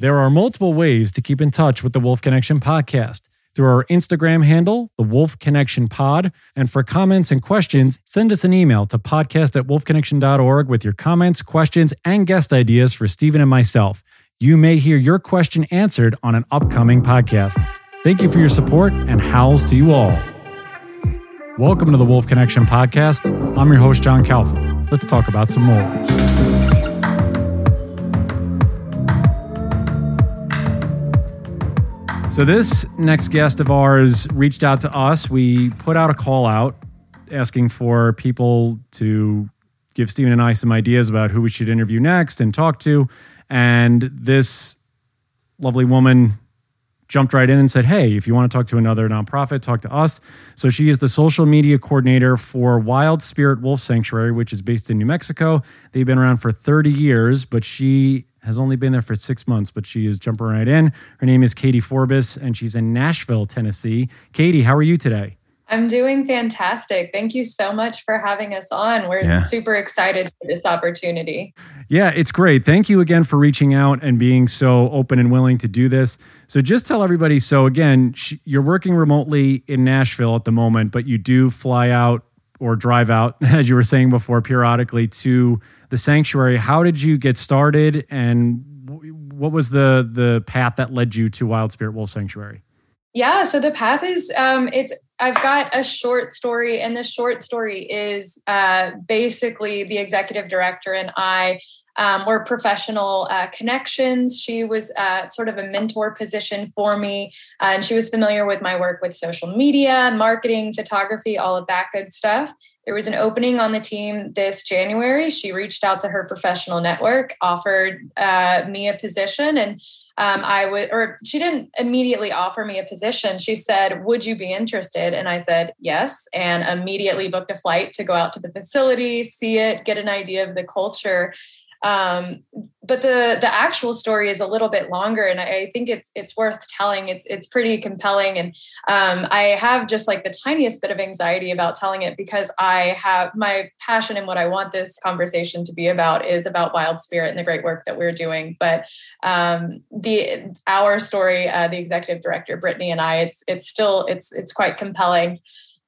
There are multiple ways to keep in touch with the Wolf Connection podcast through our Instagram handle, the Wolf Connection Pod. And for comments and questions, send us an email to podcast at wolfconnection.org with your comments, questions, and guest ideas for Stephen and myself. You may hear your question answered on an upcoming podcast. Thank you for your support and howls to you all. Welcome to the Wolf Connection podcast. I'm your host, John Calfa. Let's talk about some wolves. So, this next guest of ours reached out to us. We put out a call out asking for people to give Stephen and I some ideas about who we should interview next and talk to. And this lovely woman jumped right in and said, Hey, if you want to talk to another nonprofit, talk to us. So she is the social media coordinator for Wild Spirit Wolf Sanctuary, which is based in New Mexico. They've been around for 30 years, but she has only been there for six months, but she is jumping right in. Her name is Katie Forbis, and she's in Nashville, Tennessee. Katie, how are you today? I'm doing fantastic. Thank you so much for having us on. We're yeah. super excited for this opportunity. Yeah, it's great. Thank you again for reaching out and being so open and willing to do this. So, just tell everybody so, again, you're working remotely in Nashville at the moment, but you do fly out or drive out, as you were saying before, periodically to the sanctuary. How did you get started, and what was the the path that led you to Wild Spirit Wolf Sanctuary? Yeah, so the path is um, it's I've got a short story, and the short story is uh, basically the executive director and I um, were professional uh, connections. She was uh, sort of a mentor position for me, uh, and she was familiar with my work with social media, marketing, photography, all of that good stuff. There was an opening on the team this January. She reached out to her professional network, offered uh, me a position, and um, I would, or she didn't immediately offer me a position. She said, Would you be interested? And I said, Yes. And immediately booked a flight to go out to the facility, see it, get an idea of the culture. Um, but the the actual story is a little bit longer, and I, I, think it's it's worth telling. It's it's pretty compelling, and um, I have just like the tiniest bit of anxiety about telling it because I have my passion and what I want this conversation to be about is about Wild Spirit and the great work that we're doing. But um, the our story, uh, the executive director Brittany and I, it's it's still it's it's quite compelling.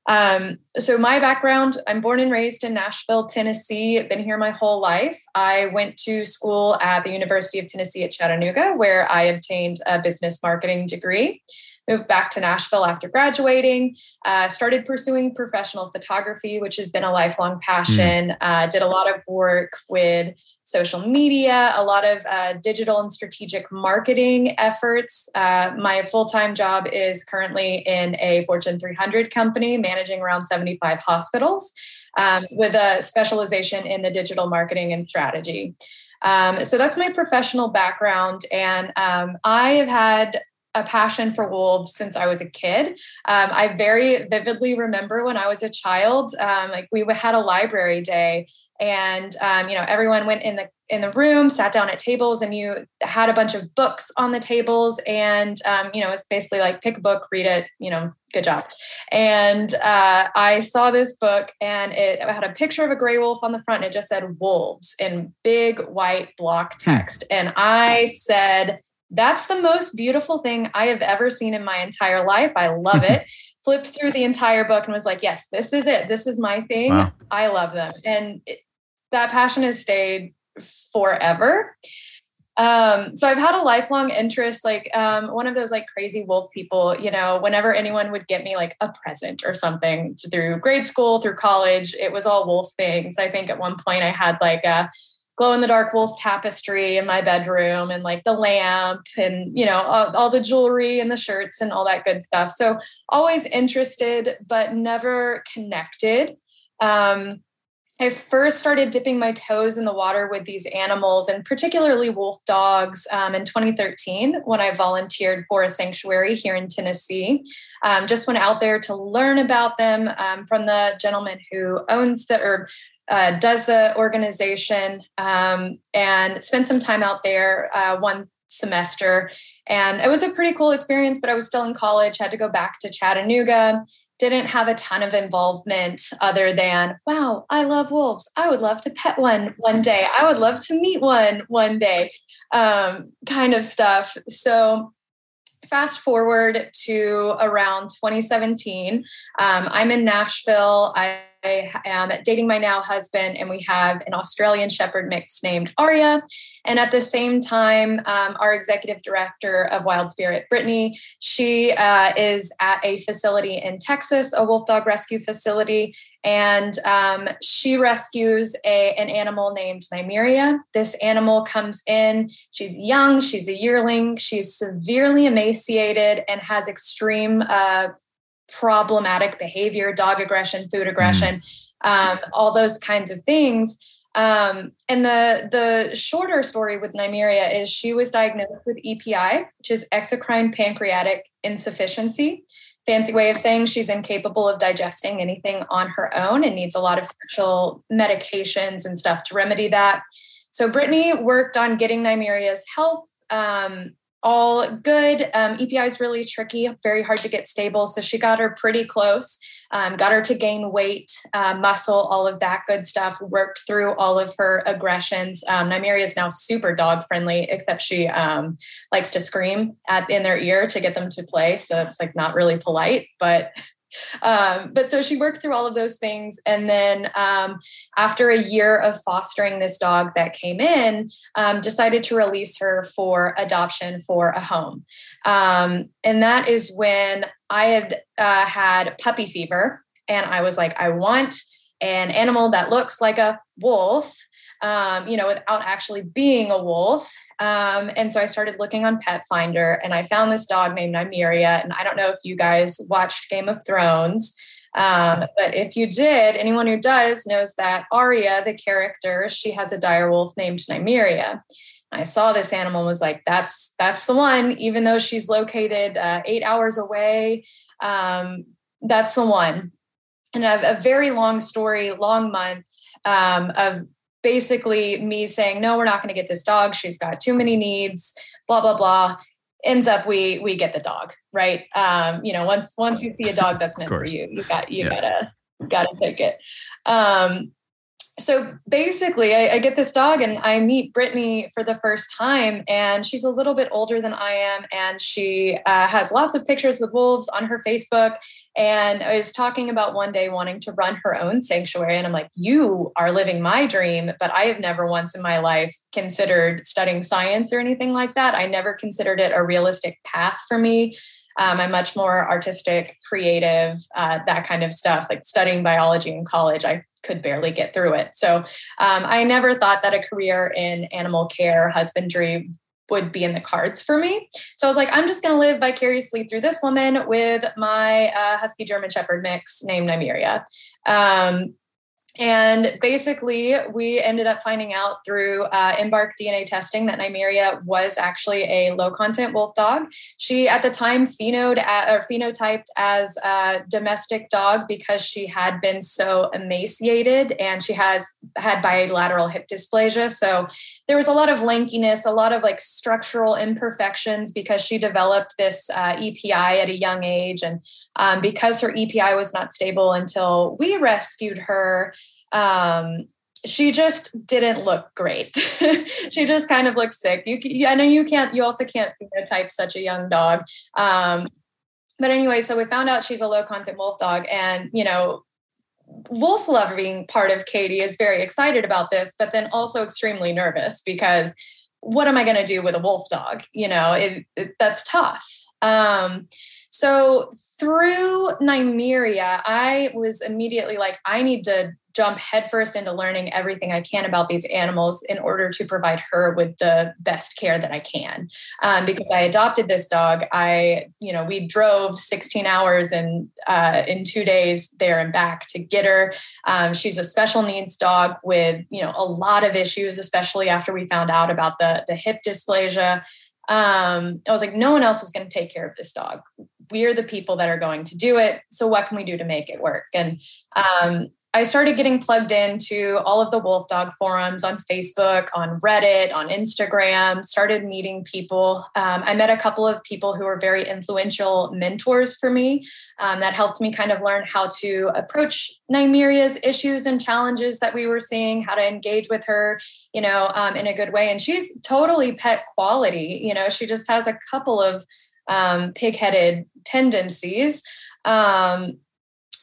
Um, so my background, I'm born and raised in Nashville, Tennessee. I've been here my whole life. I went to school at the University of Tennessee at Chattanooga, where I obtained a business marketing degree. Moved back to Nashville after graduating. Uh, started pursuing professional photography, which has been a lifelong passion. Mm. Uh, did a lot of work with social media, a lot of uh, digital and strategic marketing efforts. Uh, my full time job is currently in a Fortune 300 company managing around 75 hospitals um, with a specialization in the digital marketing and strategy. Um, so that's my professional background. And um, I have had a passion for wolves since I was a kid. Um, I very vividly remember when I was a child, um, like we had a library day and um, you know everyone went in the in the room sat down at tables and you had a bunch of books on the tables and um, you know it's basically like pick a book read it you know good job and uh, i saw this book and it had a picture of a gray wolf on the front and it just said wolves in big white block hmm. text and i said that's the most beautiful thing I have ever seen in my entire life. I love it. Flipped through the entire book and was like, yes, this is it. This is my thing. Wow. I love them. And it, that passion has stayed forever. Um, so I've had a lifelong interest, like um, one of those like crazy wolf people, you know, whenever anyone would get me like a present or something through grade school, through college, it was all wolf things. I think at one point I had like a glow in the dark wolf tapestry in my bedroom and like the lamp and, you know, all, all the jewelry and the shirts and all that good stuff. So always interested, but never connected. Um, I first started dipping my toes in the water with these animals, and particularly wolf dogs, um, in 2013 when I volunteered for a sanctuary here in Tennessee. Um, just went out there to learn about them um, from the gentleman who owns the or uh, does the organization, um, and spent some time out there uh, one semester. And it was a pretty cool experience, but I was still in college, had to go back to Chattanooga didn't have a ton of involvement other than, wow, I love wolves. I would love to pet one one day. I would love to meet one one day. um, kind of stuff. So fast forward to around 2017 um, i'm in nashville i am dating my now husband, and we have an Australian Shepherd mix named Aria. And at the same time, um, our executive director of Wild Spirit, Brittany, she uh, is at a facility in Texas, a wolf dog rescue facility, and um, she rescues a, an animal named Nymeria. This animal comes in, she's young, she's a yearling, she's severely emaciated and has extreme uh, problematic behavior, dog aggression, food mm. aggression, um, all those kinds of things. Um, and the the shorter story with Nymeria is she was diagnosed with EPI, which is exocrine pancreatic insufficiency. Fancy way of saying she's incapable of digesting anything on her own and needs a lot of special medications and stuff to remedy that. So Brittany worked on getting Nymeria's health um, all good. Um, EPI is really tricky, very hard to get stable. So she got her pretty close, um, got her to gain weight, uh, muscle, all of that good stuff, worked through all of her aggressions. Um, Nymeria is now super dog friendly, except she um, likes to scream at, in their ear to get them to play. So it's like not really polite, but um, but so she worked through all of those things. And then um, after a year of fostering this dog that came in, um, decided to release her for adoption for a home. Um, and that is when I had uh, had puppy fever. And I was like, I want an animal that looks like a wolf um, you know, without actually being a wolf. Um, and so I started looking on Pet Finder and I found this dog named Nymeria. And I don't know if you guys watched Game of Thrones. Um, but if you did, anyone who does knows that Arya, the character, she has a dire wolf named Nymeria. I saw this animal was like, that's that's the one, even though she's located uh, eight hours away. Um, that's the one. And a, a very long story, long month um, of basically me saying, no, we're not going to get this dog. She's got too many needs, blah, blah, blah. Ends up we we get the dog, right? Um, you know, once once you see a dog that's meant for you, you got you yeah. gotta gotta take it. Um, so basically, I, I, get this dog and I meet Brittany for the first time, and she's a little bit older than I am, and she uh, has lots of pictures with wolves on her Facebook. And I was talking about one day wanting to run her own sanctuary, and I'm like, "You are living my dream," but I have never once in my life considered studying science or anything like that. I never considered it a realistic path for me. Um, I'm much more artistic, creative, uh, that kind of stuff. Like studying biology in college, I could barely get through it. So um, I never thought that a career in animal care, husbandry would be in the cards for me. So I was like, I'm just going to live vicariously through this woman with my uh, Husky German Shepherd mix named Nymeria. Um, and basically, we ended up finding out through uh, Embark DNA testing that Nymeria was actually a low content wolf dog. She, at the time, at, or phenotyped as a domestic dog because she had been so emaciated and she has had bilateral hip dysplasia. So there was a lot of lankiness, a lot of like structural imperfections because she developed this uh, EPI at a young age. And um, because her EPI was not stable until we rescued her, um, she just didn't look great. she just kind of looked sick. You, I know you can't, you also can't phenotype such a young dog. Um, but anyway, so we found out she's a low content wolf dog. And, you know, wolf loving part of Katie is very excited about this, but then also extremely nervous because what am I going to do with a wolf dog? You know, it, it, that's tough. Um, so through Nymeria, I was immediately like, I need to jump headfirst into learning everything I can about these animals in order to provide her with the best care that I can. Um, because I adopted this dog, I, you know, we drove 16 hours and uh, in two days there and back to get her. Um, she's a special needs dog with, you know, a lot of issues, especially after we found out about the the hip dysplasia. Um, I was like, no one else is going to take care of this dog we're the people that are going to do it so what can we do to make it work and um, I started getting plugged into all of the wolf dog forums on Facebook, on Reddit, on Instagram, started meeting people. Um, I met a couple of people who were very influential mentors for me um, that helped me kind of learn how to approach Nymeria's issues and challenges that we were seeing, how to engage with her, you know, um, in a good way. And she's totally pet quality. You know, she just has a couple of um, pig headed tendencies.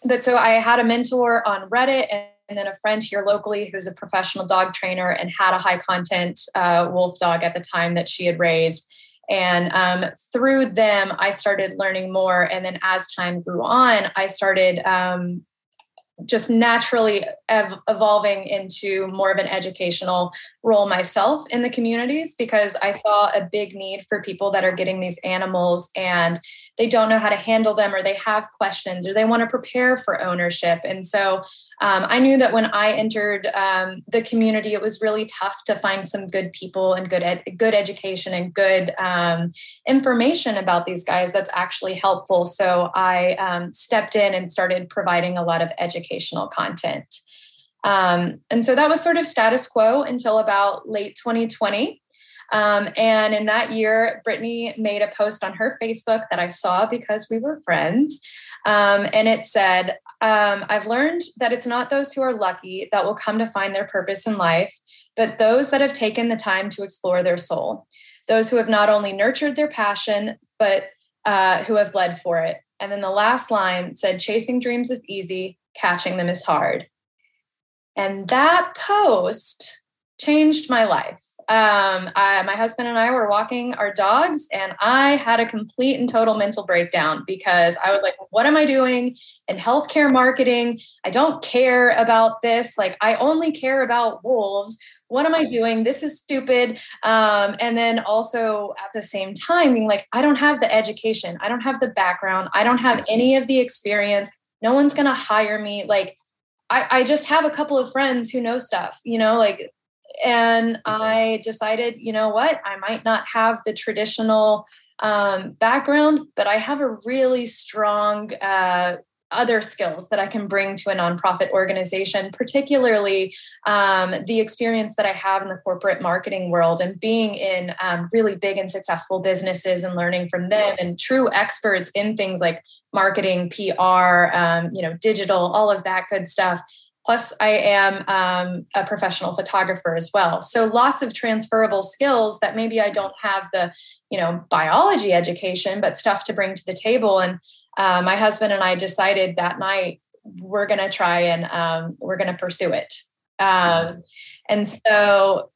But so I had a mentor on Reddit and, and, then a friend here locally who's a professional dog trainer and had a high content uh, wolf dog at the time that she had raised. And um, through them, I started learning more. And then as time grew on, I started um, just naturally ev- evolving into more of an educational role myself in the communities because I saw a big need for people that are getting these animals and they don't know how to handle them or they have questions or they want to prepare for ownership. And so um, I knew that when I entered um, the community, it was really tough to find some good people and good ed- good education and good um, information about these guys that's actually helpful. So I um, stepped in and started providing a lot of educational content. Um, and so that was sort of status quo until about late 2020. Um, and in that year, Brittany made a post on her Facebook that I saw because we were friends. Um, and it said, um, I've learned that it's not those who are lucky that will come to find their purpose in life, but those that have taken the time to explore their soul, those who have not only nurtured their passion, but uh, who have bled for it. And then the last line said, Chasing dreams is easy, catching them is hard. And that post changed my life um, I, my husband and I were walking our dogs, and I had a complete and total mental breakdown because I was like, What am I doing in healthcare marketing? I don't care about this. Like, I only care about wolves. What am I doing? This is stupid. Um, and then also at the same time, being like, I don't have the education, I don't have the background, I don't have any of the experience. No one's going to hire me. Like, I, I just have a couple of friends who know stuff, you know, like and I decided, you know what, I might not have the traditional um, background, but I have a really strong uh, other skills that I can bring to a nonprofit organization, particularly um, the experience that I have in the corporate marketing world and being in um, really big and successful businesses and learning from them and true experts in things like marketing, PR, um, you know, digital, all of that good stuff. Plus, I am um, a professional photographer as well. So lots of transferable skills that maybe I don't have the, you know, biology education, but stuff to bring to the table. And uh, my husband and I decided that night we're going to try and um, we're going to pursue it. Um, and so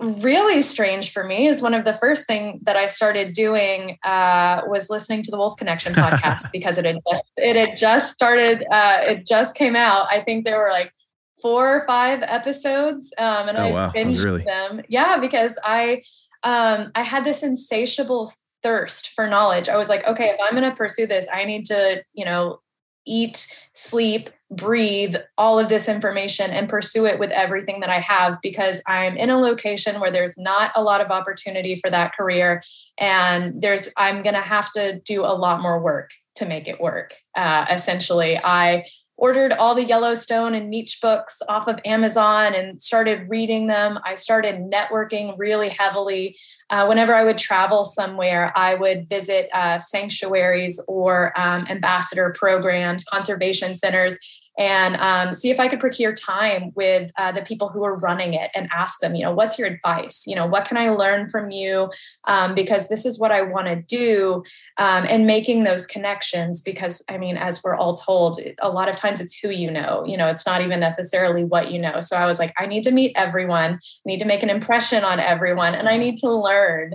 really strange for me is one of the first thing that I started doing uh, was listening to the Wolf Connection podcast because it had just, it had just started. Uh, it just came out. I think there were like four or five episodes, um, and oh, I wow. binged really? them. Yeah, because I um, I had this insatiable thirst for knowledge. I was like, okay, if I'm going to pursue this, I need to, you know, eat, sleep, breathe all of this information and pursue it with everything that I have because I'm in a location where there's not a lot of opportunity for that career. And there's, I'm going to have to do a lot more work to make it work. Uh, essentially, I ordered all the Yellowstone and Mech books off of Amazon and started reading them. I started networking really heavily. Uh, whenever I would travel somewhere, I would visit uh, sanctuaries or um, ambassador programs, conservation centers, and um, see if I could procure time with uh, the people who are running it and ask them, you know, what's your advice? You know, what can I learn from you? Um, because this is what I want to do. Um, and making those connections, because I mean, as we're all told, a lot of times it's who you know, you know, it's not even necessarily what you know. So I was like, I need to meet everyone, I need to make an impression on everyone, and I need to learn.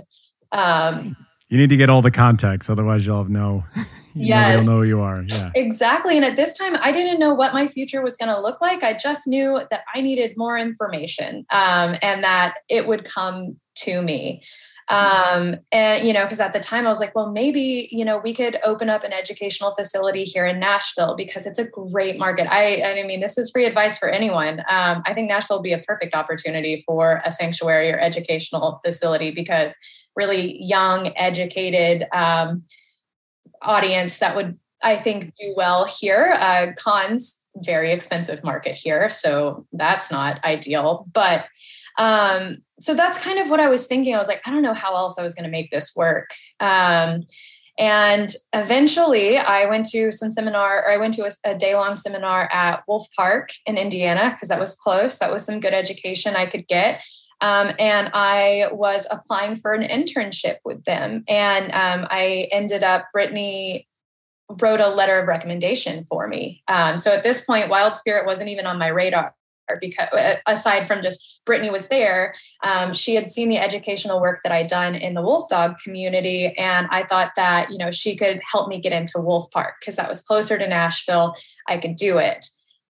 Um, you need to get all the contacts, otherwise you'll have no yeah. you'll know who you are. Yeah. Exactly. And at this time i didn't know what my future was going to look like. I just knew that i needed more information um, and that it would come to me. Um, and you know because at the time i was like well maybe you know we could open up an educational facility here in nashville because it's a great market. I i mean this is free advice for anyone. Um, i think nashville would be a perfect opportunity for a sanctuary or educational facility because really young educated um, audience that would I think do well here. Uh, cons very expensive market here. So that's not ideal. But um, so that's kind of what I was thinking. I was like, I don't know how else I was going to make this work. Um, and eventually I went to some seminar, or I went to a, a day long seminar at Wolf Park in Indiana because that was close. That was some good education I could get. Um, and I was applying for an internship with them. And um, I ended up, Brittany wrote a letter of recommendation for me. Um, so at this point, Wild Spirit wasn't even on my radar because aside from just Brittany was there, um, she had seen the educational work that I'd done in the Wolf Dog community, and I thought that you know she could help me get into Wolf Park because that was closer to Nashville. I could do it.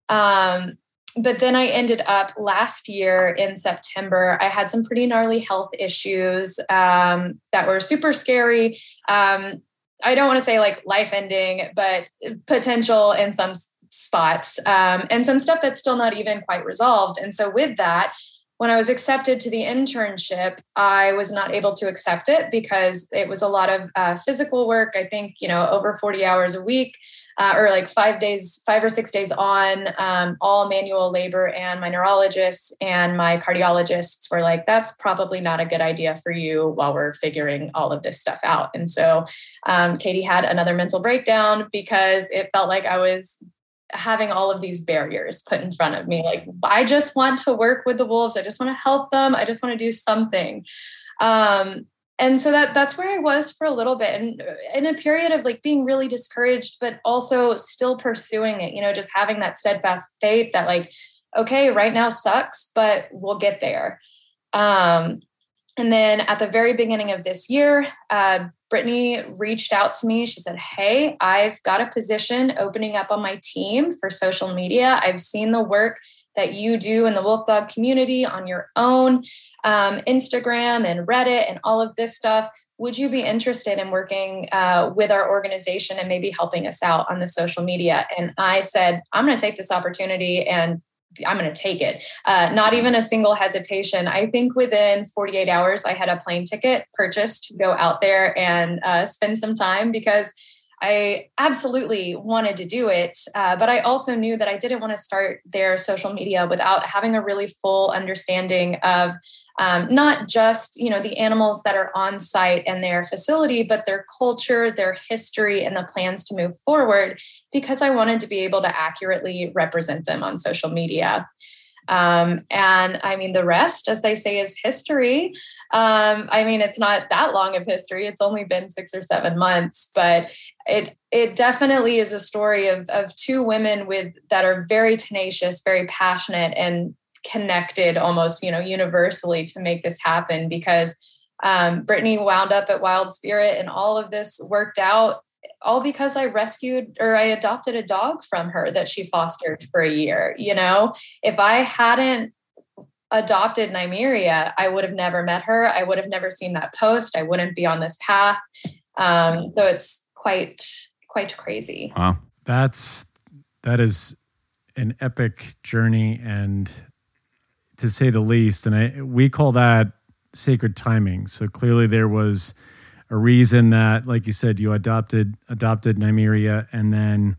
Um, but then I ended up last year in September. I had some pretty gnarly health issues um, that were super scary. Um, I don't want to say like life ending, but potential in some spots um, and some stuff that's still not even quite resolved. And so, with that, when I was accepted to the internship, I was not able to accept it because it was a lot of uh, physical work. I think, you know, over 40 hours a week uh, or like five days, five or six days on, um, all manual labor. And my neurologists and my cardiologists were like, that's probably not a good idea for you while we're figuring all of this stuff out. And so um, Katie had another mental breakdown because it felt like I was having all of these barriers put in front of me. Like, I just want to work with the wolves. I just want to help them. I just want to do something. Um, and so that that's where I was for a little bit, and in a period of like being really discouraged, but also still pursuing it. You know, just having that steadfast faith that like, okay, right now sucks, but we'll get there. Um, and then at the very beginning of this year, uh, Brittany reached out to me. She said, Hey, I've got a position opening up on my team for social media. I've seen the work that you do in the Wolf Dog community on your own, um, Instagram and Reddit and all of this stuff. Would you be interested in working uh, with our organization and maybe helping us out on the social media? And I said, I'm going to take this opportunity and I'm going to take it. Uh, not even a single hesitation. I think within 48 hours, I had a plane ticket purchased to go out there and uh, spend some time because I absolutely wanted to do it. Uh, but I also knew that I didn't want to start their social media without having a really full understanding of um, not just you know the animals that are on site and their facility but their culture their history and the plans to move forward because i wanted to be able to accurately represent them on social media um, and I mean, the rest, as they say, is history. Um, I mean, it's not that long of history. It's only been six or seven months, but it it definitely is a story of of two women with that are very tenacious, very passionate, and connected almost you know universally to make this happen because um, brittany wound up at wild spirit and all of this worked out all because i rescued or i adopted a dog from her that she fostered for a year you know? If i hadn't adopted nymeria i would have never met her. I would have never seen that post. I wouldn't be on this path. Um, so it's quite quite crazy wow that's that is an epic journey and to say the least. And I, we call that sacred timing. So clearly there was a reason that, like you said, you adopted adopted Nymeria, and then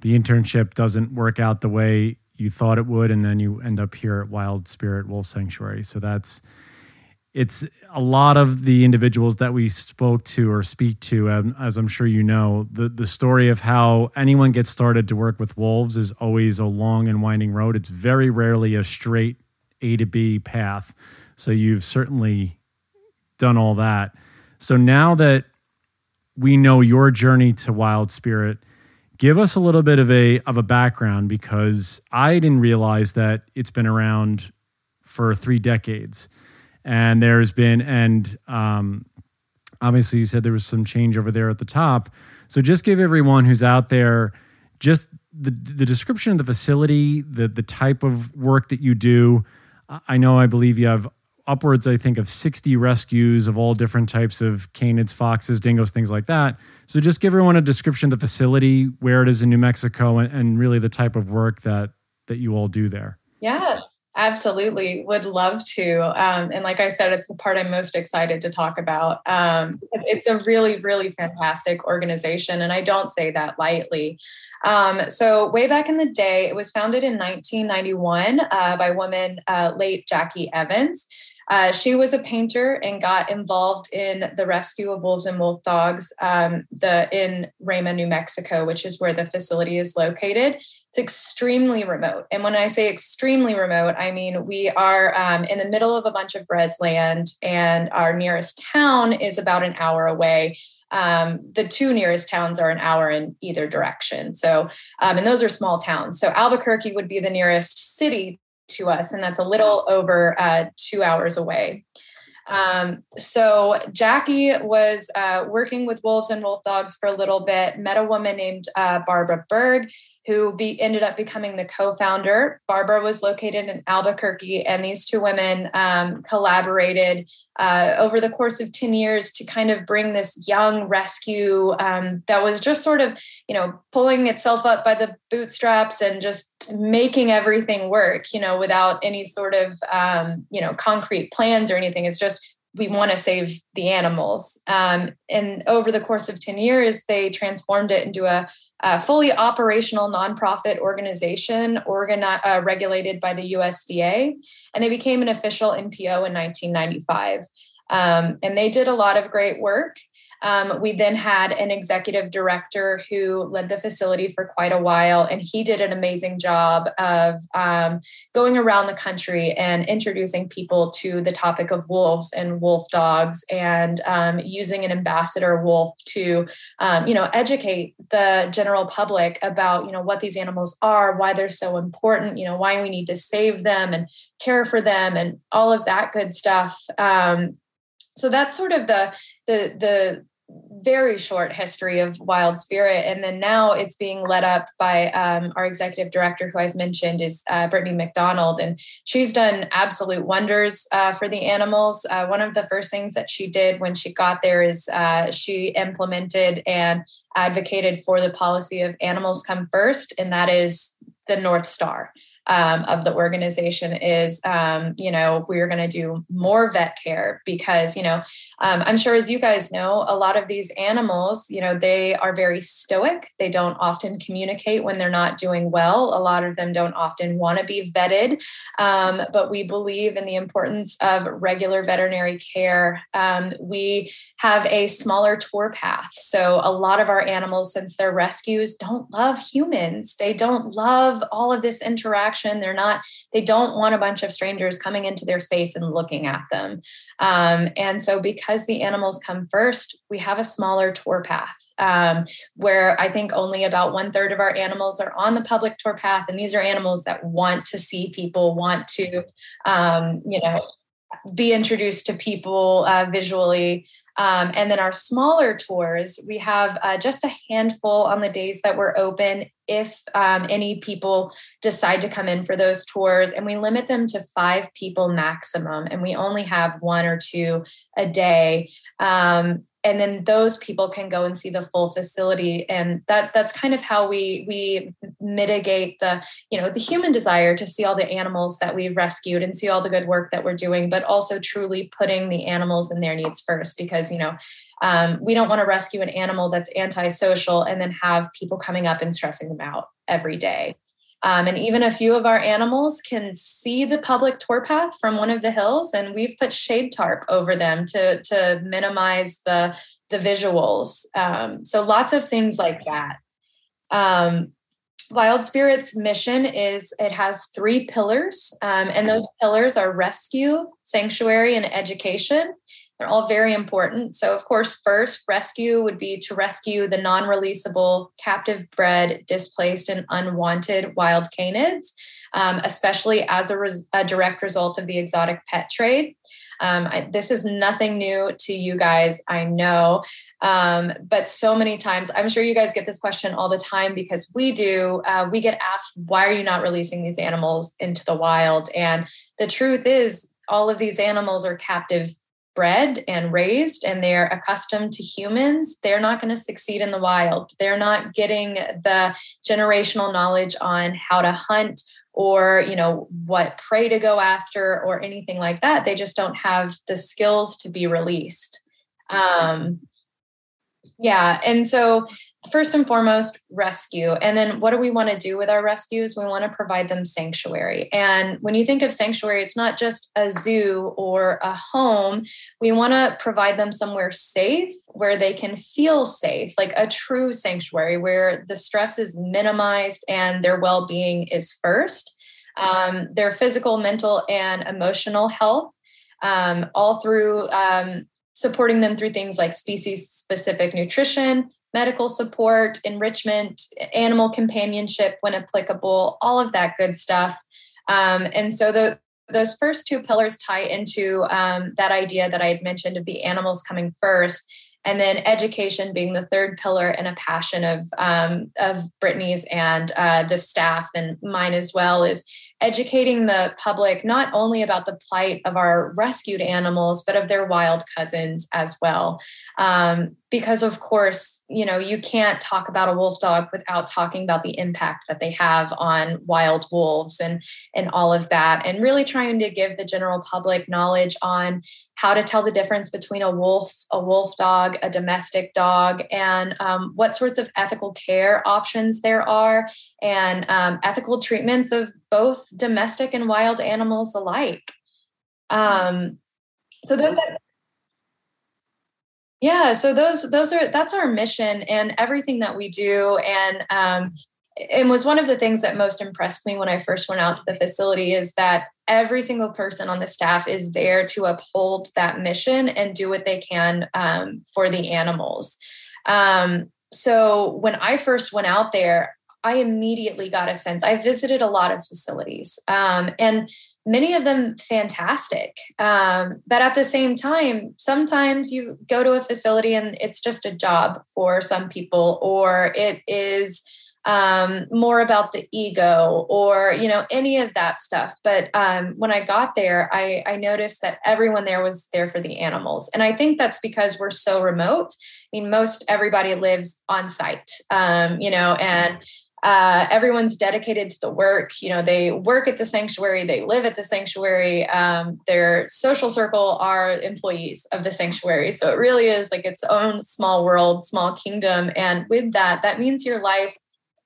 the internship doesn't work out the way you thought it would, and then you end up here at Wild Spirit Wolf Sanctuary. So that's it's a lot of the individuals that we spoke to or speak to, as I'm sure you know, the, the story of how anyone gets started to work with wolves is always a long and winding road. It's very rarely a straight a to B path. So you've certainly done all that. So now that we know your journey to Wild Spirit, give us a little bit of a of a background because I didn't realize that it's been around for three decades, and there's been and um, obviously you said there was some change over there at the top. So just give everyone who's out there just the the description of the facility, the the type of work that you do, I know I believe you have upwards, I think, of 60 rescues of all different types of canids, foxes, dingoes, things like that. So just give everyone a description of the facility, where it is in New Mexico, and, and really the type of work that that you all do there. Yeah, Absolutely, would love to. Um, and like I said, it's the part I'm most excited to talk about. Um, it's a really, really fantastic organization, and I don't say that lightly. Um, so, way back in the day, it was founded in 1991 uh, by woman uh, late Jackie Evans. Uh, she was a painter and got involved in the rescue of wolves and wolf dogs um, the, in Ramah, New Mexico, which is where the facility is located. It's extremely remote. And when I say extremely remote, I mean we are um, in the middle of a bunch of res land, and our nearest town is about an hour away. Um, the two nearest towns are an hour in either direction. So, um, and those are small towns. So, Albuquerque would be the nearest city to us, and that's a little over uh, two hours away. Um, so Jackie was uh, working with wolves and wolf dogs for a little bit, met a woman named uh, Barbara Berg, who be, ended up becoming the co-founder. Barbara was located in Albuquerque, and these two women um, collaborated uh, over the course of 10 years to kind of bring this young rescue um, that was just sort of, you know, pulling itself up by the bootstraps and just making everything work, you know, without any sort of, um, you know, concrete plans or anything. It's just we want to save the animals. Um, and over the course of 10 years, they transformed it into a a fully operational nonprofit organization organi- uh, regulated by the USDA, and they became an official NPO in 1995. Um, and they did a lot of great work. Um, we then had an executive director who led the facility for quite a while, and he did an amazing job of um, going around the country and introducing people to the topic of wolves and wolf dogs, and um, using an ambassador wolf to, um, you know, educate the general public about, you know, what these animals are, why they're so important, you know, why we need to save them and care for them, and all of that good stuff. Um, so that's sort of the the the very short history of Wild Spirit, and then now it's being led up by um, our executive director, who I've mentioned is uh, Brittany McDonald, and she's done absolute wonders uh, for the animals. Uh, one of the first things that she did when she got there is uh, she implemented and advocated for the policy of animals come first, and that is the North Star um, of the organization is, um, you know, we're going to do more vet care because, you know, um, I'm sure as you guys know, a lot of these animals, you know, they are very stoic. They don't often communicate when they're not doing well. A lot of them don't often want to be vetted. Um, but we believe in the importance of regular veterinary care. Um, we have a smaller tour path. So a lot of our animals, since they're rescues, don't love humans. They don't love all of this interaction they're not, they don't want a bunch of strangers coming into their space and looking at them. Um, and so, because the animals come first, we have a smaller tour path. Um, where I think only about one third of our animals are on the public tour path, and these are animals that want to see people, want to, um, you know, be introduced to people uh, visually. Um, and then our smaller tours, we have uh, just a handful on the days that we're open if um, any people decide to come in for those tours. And we limit them to five people maximum. And we only have one or two a day. Um, and then those people can go and see the full facility. And that that's kind of how we we mitigate the you know the human desire to see all the animals that we've rescued and see all the good work that we're doing but also truly putting the animals and their needs first because you know um, we don't want to rescue an animal that's antisocial and then have people coming up and stressing them out every day um, and even a few of our animals can see the public tour path from one of the hills, and we've put shade tarp over them to, to minimize the, the visuals. Um, so lots of things like that. Um, Wild Spirits mission is it has three pillars, um, and those pillars are rescue, sanctuary, and education. They're all very important. So, of course, first, rescue would be to rescue the non releasable, captive bred, displaced, and unwanted wild canids, um, especially as a, res- a, direct result of the exotic pet trade. Um, I, this is nothing new to you guys, I know. Um, but so many times, I'm sure you guys get this question all the time because we do. Uh, we get asked, why are you not releasing these animals into the wild? And the truth is, all of these animals are captive bred and raised and they're accustomed to humans, they're not going to succeed in the wild. They're not getting the generational knowledge on how to hunt or you know what prey to go after or anything like that they just don't have the skills to be released um, yeah and so first and foremost rescue. And then what do we want to do with our rescues? We want to provide them sanctuary. And when you think of sanctuary it's not just a zoo or a home. We want to provide them somewhere safe where they can feel safe like a true sanctuary where the stress is minimized and their well-being is first. Um, their physical mental and emotional health um, all through um, supporting them through things like species specific nutrition medical support, enrichment, animal companionship when applicable, all of that good stuff. Um, and so the, those first two pillars tie into um, that idea that I had mentioned of the animals coming first. And then education being the third pillar and a passion of um, of Brittany's and uh, the staff and mine as well is educating the public not only about the plight of our rescued animals, but of their wild cousins as well. Um, because, of course, you know, you can't talk about a wolf dog without talking about the impact that they have on wild wolves and, and all of that. And really trying to give the general public knowledge on how to tell the difference between a wolf, a wolf dog, a domestic dog, and um, what sorts of ethical care options there are, and um, ethical treatments of both domestic and wild animals alike. Um, so those, yeah, so those those are that's our mission and everything that we do, and um, and was one of the things that most impressed me when I first went out to the facility is that every single person on the staff is there to uphold that mission and do what they can um, for the animals. Um, so when I first went out there, I immediately got a sense. I visited a lot of facilities, um, and many of them fantastic. Um, but at the same time, sometimes you go to a facility and it's just a job for some people, or it is um, more about the ego or you know any of that stuff. But um, when i got there I, I noticed that everyone there was there for the animals. And i think that's because we're so remote. I mean most everybody lives on site um, you know and uh, everyone's dedicated to the work. You know they work at the sanctuary they live at the sanctuary um, their social circle are employees of the sanctuary. So it really is like its own small world small kingdom. And with that that means your life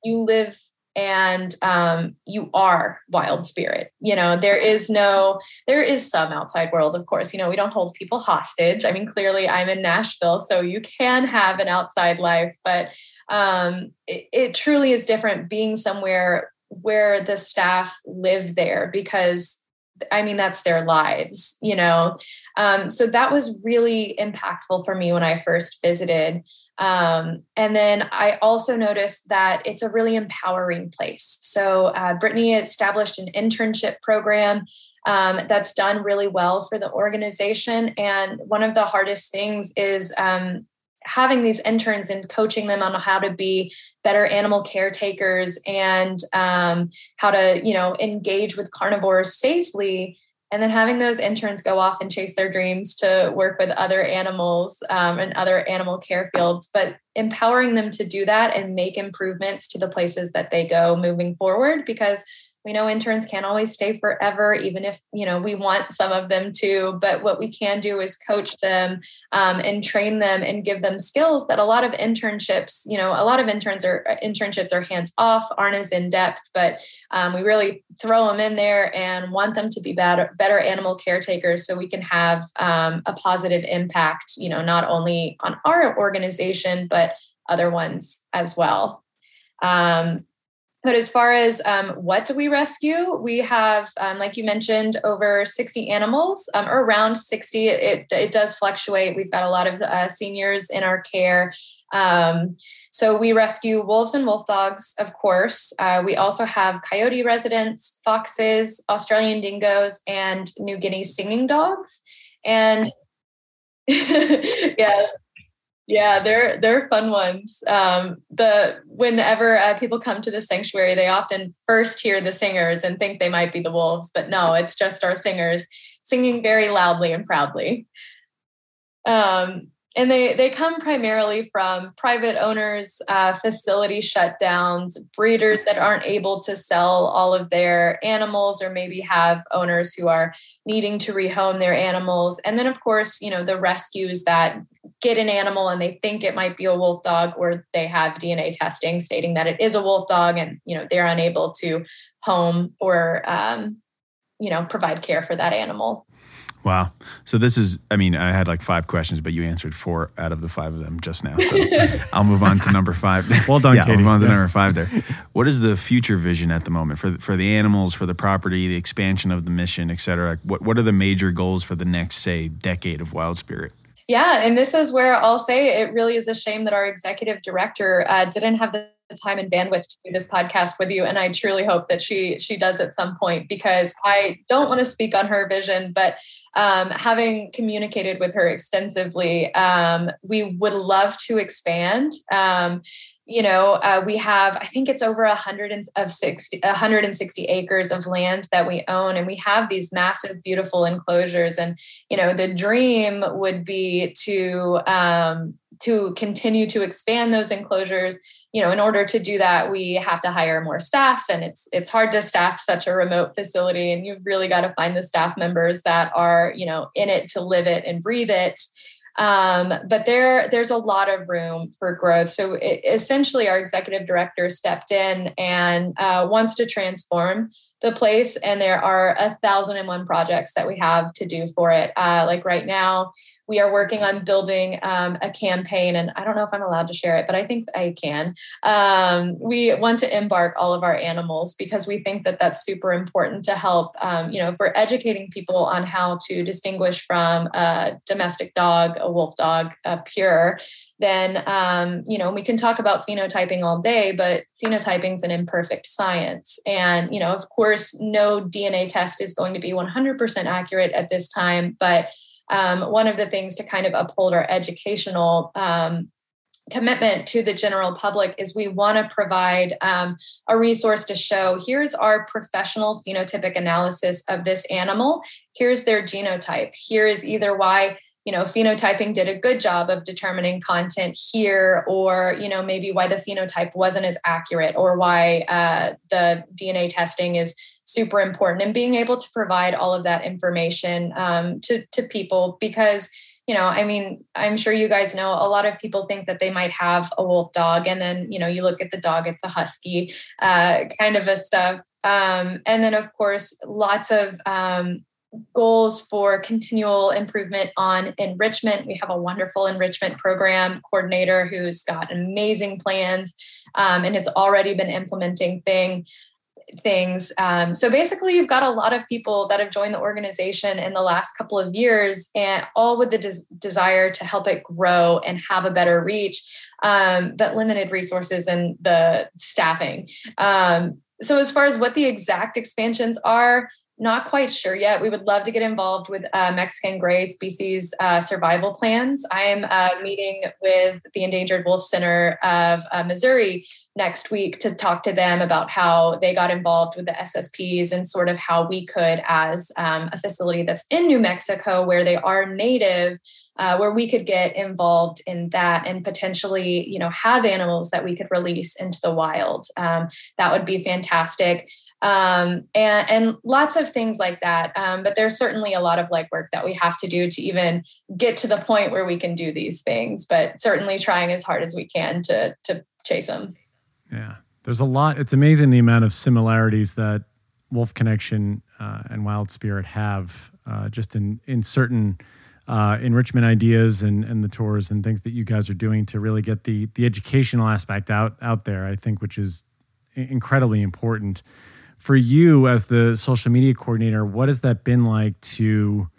you live and um, you are wild spirit you know there is no there is some outside world of course you know we don't hold people hostage i mean clearly i'm in nashville so you can have an outside life but um, it, it truly is different being somewhere where the staff live there because I mean, that's their lives, you know? Um, so that was really impactful for me when I first visited. Um, and then I also noticed that it's a really empowering place. So uh, Brittany established an internship program um, that's done really well for the organization. And one of the hardest things is um, having these interns and coaching them on how to be better animal caretakers and um, how to you know engage with carnivores safely and then having those interns go off and chase their dreams to work with other animals um, and other animal care fields but empowering them to do that and make improvements to the places that they go moving forward because we know interns can't always stay forever even if you know we want some of them to but what we can do is coach them um, and train them and give them skills that a lot of internships you know a lot of interns are uh, internships are hands off aren't as in depth but um, we really throw them in there and want them to be better better animal caretakers so we can have um, a positive impact you know not only on our organization but other ones as well. Um, but as far as um, what do we rescue, we have, um, like you mentioned, over 60 animals, um, or around 60. It, it does fluctuate. We've got a lot of uh, seniors in our care. Um, so we rescue wolves and wolf dogs, of course. Uh, we also have coyote residents, foxes, Australian dingoes, and New Guinea singing dogs. And yeah, yeah, they're they're fun ones. Um, the whenever uh, people come to the sanctuary, they often first hear the singers and think they might be the wolves, but no, it's just our singers singing very loudly and proudly. Um, and they they come primarily from private owners, uh, facility shutdowns, breeders that aren't able to sell all of their animals, or maybe have owners who are needing to rehome their animals, and then of course, you know, the rescues that get an animal and they think it might be a wolf dog, or they have DNA testing stating that it is a wolf dog, and you know they're unable to home or um, you know provide care for that animal. Wow. So this is, I mean, I had like five questions, but you answered four out of the five of them just now. So I'll move on to number five. well done, yeah, Katie. I'll move on to yeah. number five there. What is the future vision at the moment for, for the animals, for the property, the expansion of the mission, et cetera? What, what are the major goals for the next, say, decade of Wild Spirit? Yeah, and this is where I'll say it really is a shame that our executive director uh, didn't have the time and bandwidth to do this podcast with you and i truly hope that she she does at some point because i don't want to speak on her vision but um, having communicated with her extensively um, we would love to expand um, you know uh, we have i think it's over 100 of 60 160 acres of land that we own and we have these massive beautiful enclosures and you know the dream would be to um, to continue to expand those enclosures. You know in order to do that we have to hire more staff and it's it's hard to staff such a remote facility and you've really got to find the staff members that are you know in it to live it and breathe it um, but there there's a lot of room for growth. So it, essentially our executive director stepped in and uh, wants to transform the place and there are a thousand and one projects that we have to do for it. Uh, like right now we are working on building um, a campaign and i don't know if i'm allowed to share it but i think i can. Um, we want to embark all of our animals because we think that that's super important to help um, you know if we're educating people on how to distinguish from a domestic dog a wolf dog a pure. Then um, you know we can talk about phenotyping all day but phenotyping is an imperfect science. And you know of course no dna test is going to be 100% accurate at this time but um, one of the things to kind of uphold our educational um, commitment to the general public is we want to provide um, a resource to show here's our professional phenotypic analysis of this animal. Here's their genotype. Here is either why you know phenotyping did a good job of determining content here or you know maybe why the phenotype wasn't as accurate or why uh, the dna testing is super important and being able to provide all of that information um, to, to people because you know i mean i'm sure you guys know a lot of people think that they might have a wolf dog and then you know you look at the dog it's a husky uh, kind of a stuff um, and then of course lots of um, goals for continual improvement on enrichment. We have a wonderful enrichment program coordinator who's got amazing plans um, and has already been implementing thing things. Um, so basically, you've got a lot of people that have joined the organization in the last couple of years, and all with the des- desire to help it grow and have a better reach, um, but limited resources and the staffing. Um, so, as far as what the exact expansions are, not quite sure yet. We would love to get involved with uh, Mexican gray species uh, survival plans. I am uh, meeting with the Endangered Wolf Center of uh, Missouri next week to talk to them about how they got involved with the SSPs and sort of how we could, as um, a facility that's in New Mexico where they are native, uh, where we could get involved in that and potentially, you know, have animals that we could release into the wild. Um, that would be fantastic um, and, and lots of things like that. Um, but there's certainly a lot of legwork that we have to do to even get to the point where we can do these things. But certainly trying as hard as we can to to chase them. Yeah, there's a lot. It's amazing the amount of similarities that Wolf Connection uh, and Wild Spirit have, uh, just in in certain. Uh, enrichment ideas and, and the tours and things that you guys are doing to really get the the educational aspect out out there, I think, which is incredibly important for you as the social media coordinator, what has that been like to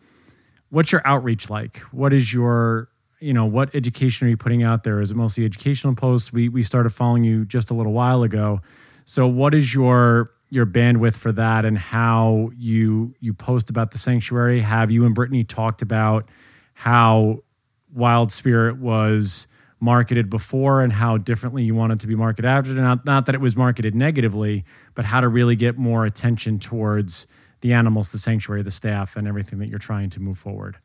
what's your outreach like? What is your you know what education are you putting out there? Is it mostly educational posts? We we started following you just a little while ago. So what is your your bandwidth for that and how you you post about the sanctuary? Have you and Brittany talked about how Wild Spirit was marketed before and how differently you want it to be marketed after. Not, not that it was marketed negatively, but how to really get more attention towards the animals, the sanctuary, the staff, and everything that you're trying to move forward.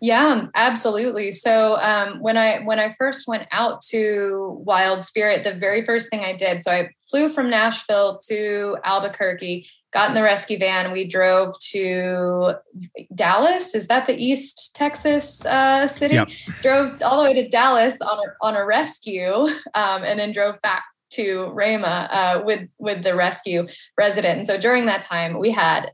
Yeah, absolutely. So um, when I when I first went out to Wild Spirit, the very first thing I did, so I flew from Nashville to Albuquerque, got in the rescue van. We drove to Dallas. Is that the East Texas uh, city? Yep. Drove all the way to Dallas on a, on a rescue, um, and then drove back to Ramah uh, with with the rescue resident. And so during that time, we had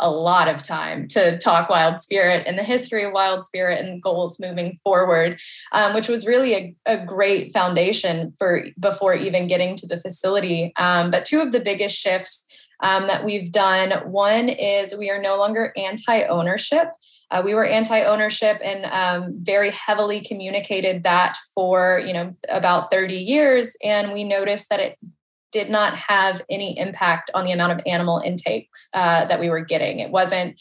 a lot of time to talk wild spirit and the history of wild spirit and goals moving forward um, which was really a, a, great foundation for before even getting to the facility um, but two of the biggest shifts um, that we've done one is we are no longer anti-ownership uh, we were anti-ownership and um, very heavily communicated that for you know about 30 years and we noticed that it did not have any impact on the amount of animal intakes uh, that we were getting. It wasn't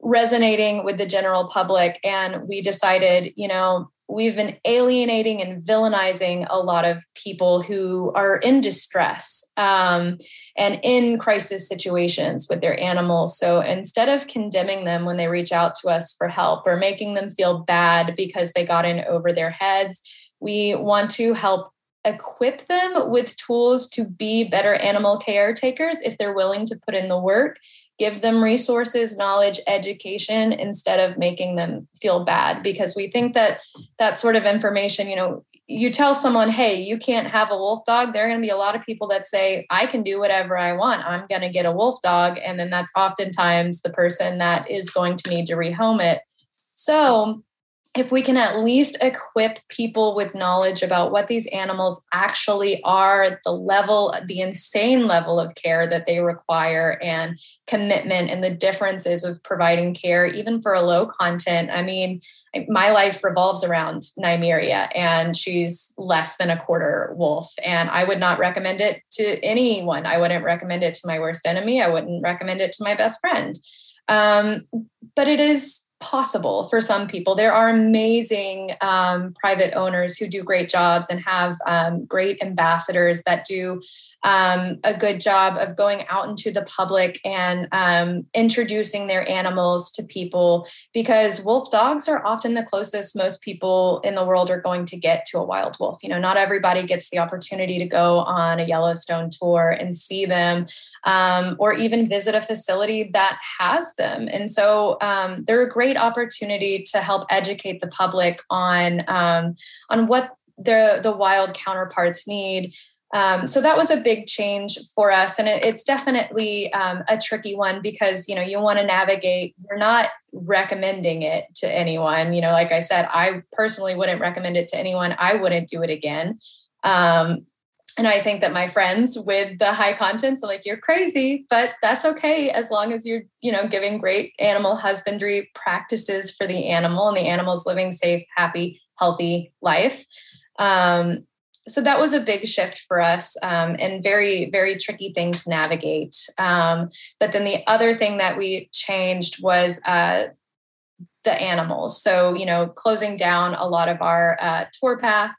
resonating with the general public. And we decided, you know, we've been alienating and villainizing a lot of people who are in distress um, and in crisis situations with their animals. So instead of condemning them when they reach out to us for help or making them feel bad because they got in over their heads, we want to help equip them with tools to be better animal caretakers if they're willing to put in the work give them resources knowledge education instead of making them feel bad because we think that that sort of information you know you tell someone hey you can't have a wolf dog there are going to be a lot of people that say i can do whatever i want. I'm going to get a wolf dog and then that's oftentimes the person that is going to need to rehome it. So if we can at least equip people with knowledge about what these animals actually are, the level, the insane level of care that they require, and commitment, and the differences of providing care, even for a low content. I mean, my life revolves around Nymeria, and she's less than a quarter wolf. And I would not recommend it to anyone. I wouldn't recommend it to my worst enemy. I wouldn't recommend it to my best friend. Um, but it is possible for some people. There are amazing um, private owners who do great jobs and have um, great ambassadors that do um, a good job of going out into the public and um, introducing their animals to people because wolf dogs are often the closest most people in the world are going to get to a wild wolf. You know, not everybody gets the opportunity to go on a Yellowstone tour and see them um, or even visit a facility that has them. And so um, they're a great opportunity to help educate the public on um, on what the the wild counterparts need um, so that was a big change for us, and it, it's definitely um, a tricky one because you know you want to navigate. We're not recommending it to anyone. You know, like I said, I personally wouldn't recommend it to anyone. I wouldn't do it again. Um, and I think that my friends with the high contents are like, you're crazy, but that's okay as long as you're, you know, giving great animal husbandry practices for the animal and the animal's living safe, happy, healthy life. Um, so that was a big shift for us um, and very very tricky thing to navigate. Um, but then the other thing that we changed was uh, the animals. So you know closing down a lot of our uh, tour path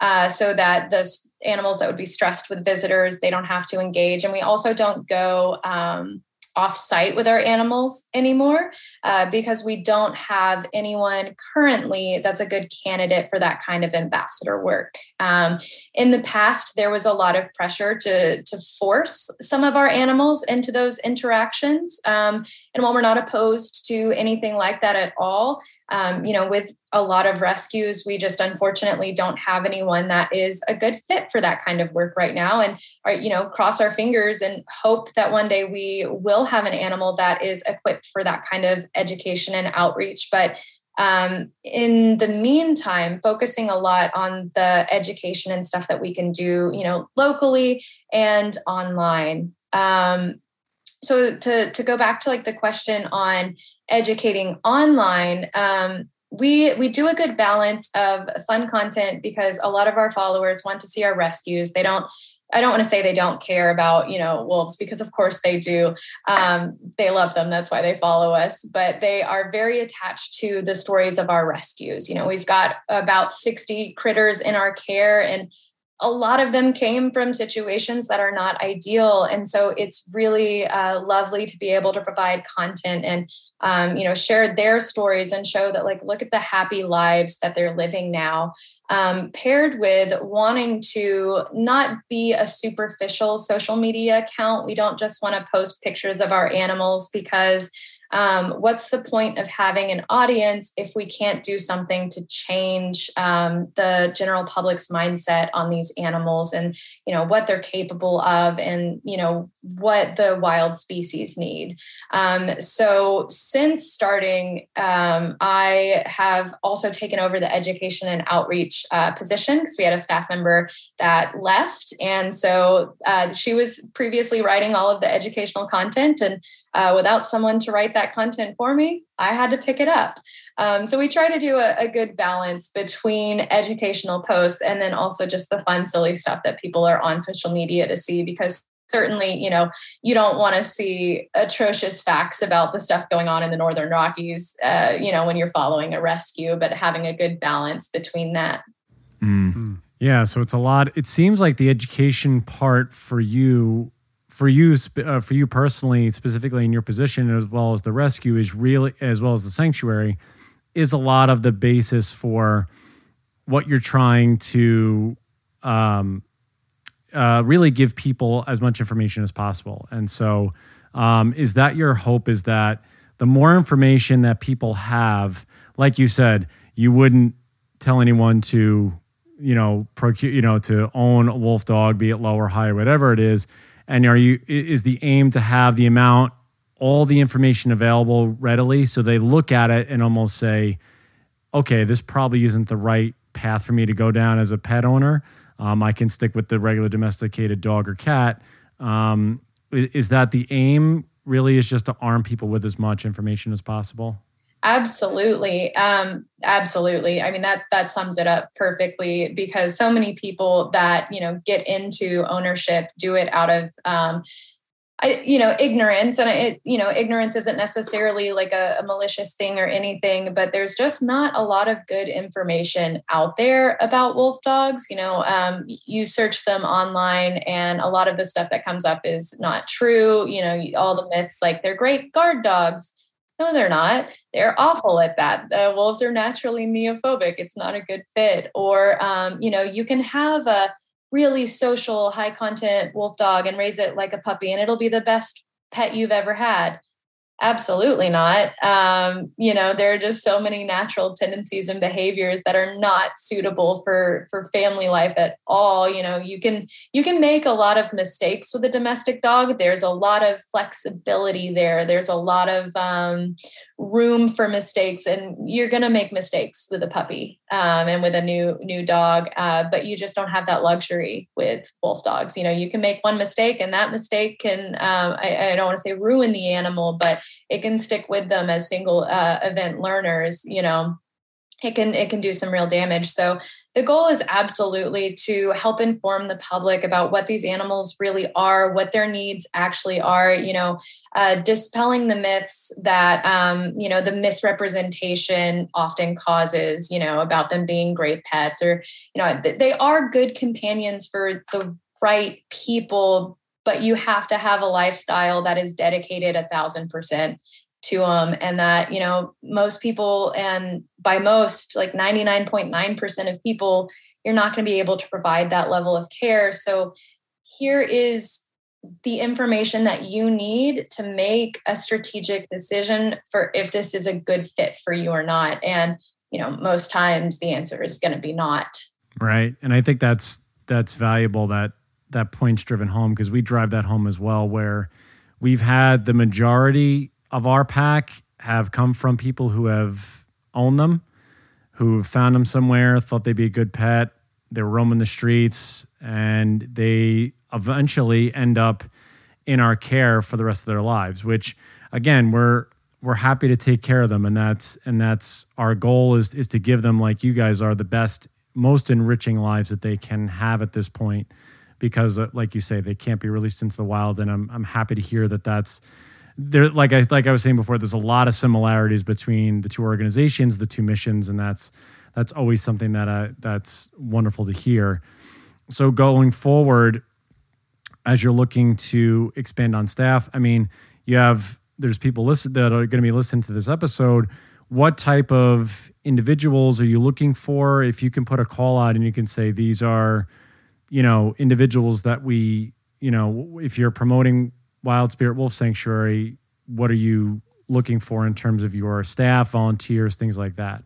uh, so that the animals that would be stressed with visitors they don't have to engage. And we also don't go um, off site with our animals anymore uh, because we don't have anyone currently that's a good candidate for that kind of ambassador work. Um, in the past, there was a lot of pressure to, to force some of our animals into those interactions. Um, and while we're not opposed to anything like that at all, um, you know, with a lot of rescues, we just unfortunately don't have anyone that is a good fit for that kind of work right now. And are, you know, cross our fingers and hope that one day we will have an animal that is equipped for that kind of education and outreach. But um, in the meantime, focusing a lot on the education and stuff that we can do, you know, locally and online. Um, so to to go back to like the question on educating online um, we we do a good balance of fun content because a lot of our followers want to see our rescues they don't i don't want to say they don't care about you know wolves because of course they do. Um, they love them that's why they follow us but they are very attached to the stories of our rescues. You know we've got about 60 critters in our care and a lot of them came from situations that are not ideal. And so it's really uh, lovely to be able to provide content and um, you know share their stories and show that like look at the happy lives that they're living now um, paired with wanting to not be a superficial social media account. We don't just want to post pictures of our animals because um, what's the point of having an audience if we can't do something to change um, the general public's mindset on these animals and you know what they're capable of and you know what the wild species need. Um, so since starting um, i have also taken over the education and outreach uh, position because we had a staff member that left. And so uh, she was previously writing all of the educational content. And uh, without someone to write that content for me, I had to pick it up. Um, so we try to do a, a, good balance between educational posts and then also just the fun, silly stuff that people are on social media to see because certainly you know you don't want to see atrocious facts about the stuff going on in the northern rockies uh, you know when you're following a rescue but having a good balance between that mm. yeah so it's a lot it seems like the education part for you for you uh, for you personally specifically in your position as well as the rescue is really as well as the sanctuary is a lot of the basis for what you're trying to um, uh, really give people as much information as possible. And so um, is that your hope is that the more information that people have like you said you wouldn't tell anyone to you know procure you know to own a wolf dog be it low or high or whatever it is. And are you is the aim to have the amount all the information available readily so they look at it and almost say okay this probably isn't the right path for me to go down as a pet owner um, i can stick with the regular domesticated dog or cat um, is that the aim really is just to arm people with as much information as possible Absolutely. Um, absolutely. I mean, that, that sums it up perfectly because so many people that, you know, get into ownership do it out of, um, I, you know, ignorance and it, you know, ignorance isn't necessarily like a, a, malicious thing or anything, but there's just not a lot of good information out there about wolf dogs. You know, um, you search them online and a lot of the stuff that comes up is not true. You know, all the myths like they're great guard dogs no, they're not. They're awful at that. The wolves are naturally neophobic. It's not a good fit. Or, um, you know, you can have a really social, high content wolf dog and raise it like a puppy, and it'll be the best pet you've ever had. Absolutely not. Um, you know, there are just so many natural tendencies and behaviors that are not suitable for for family life at all. You know, you can you can make a lot of mistakes with a domestic dog. There's a lot of flexibility there. There's a lot of um, room for mistakes and you're going to make mistakes with a puppy um, and with a new new dog uh, but you just don't have that luxury with wolf dogs. You know you can make one mistake and that mistake can um, I, I, don't want to say ruin the animal but it can stick with them as single uh, event learners you know it can it can do some real damage. So the goal is absolutely to help inform the public about what these animals really are what their needs actually are you know uh, dispelling the myths that um, you know the misrepresentation often causes you know about them being great pets or you know they are good companions for the right people but you have to have a lifestyle that is dedicated a thousand percent to them and that you know most people and by most like 99.9% of people you're not going to be able to provide that level of care. So here is the information that you need to make a strategic decision for if this is a good fit for you or not. And you know most times the answer is going to be not. Right and i think that's that's valuable that that point's driven home because we drive that home as well where we've had the majority of our pack have come from people who have owned them, who found them somewhere, thought they'd be a good pet. They were roaming the streets, and they eventually end up in our care for the rest of their lives. Which, again, we're we're happy to take care of them, and that's and that's our goal is is to give them, like you guys are, the best, most enriching lives that they can have at this point. Because, uh, like you say, they can't be released into the wild, and I'm I'm happy to hear that that's there like I like I was saying before, there's a lot of similarities between the two organizations, the two missions, and that's that's always something that I, that's wonderful to hear. so going forward, as you're looking to expand on staff, I mean, you have there's people listen that are going to be listening to this episode. What type of individuals are you looking for? If you can put a call out and you can say these are, you know, individuals that we, you know, if you're promoting Wild Spirit Wolf Sanctuary, what are you looking for in terms of your staff, volunteers, things like that?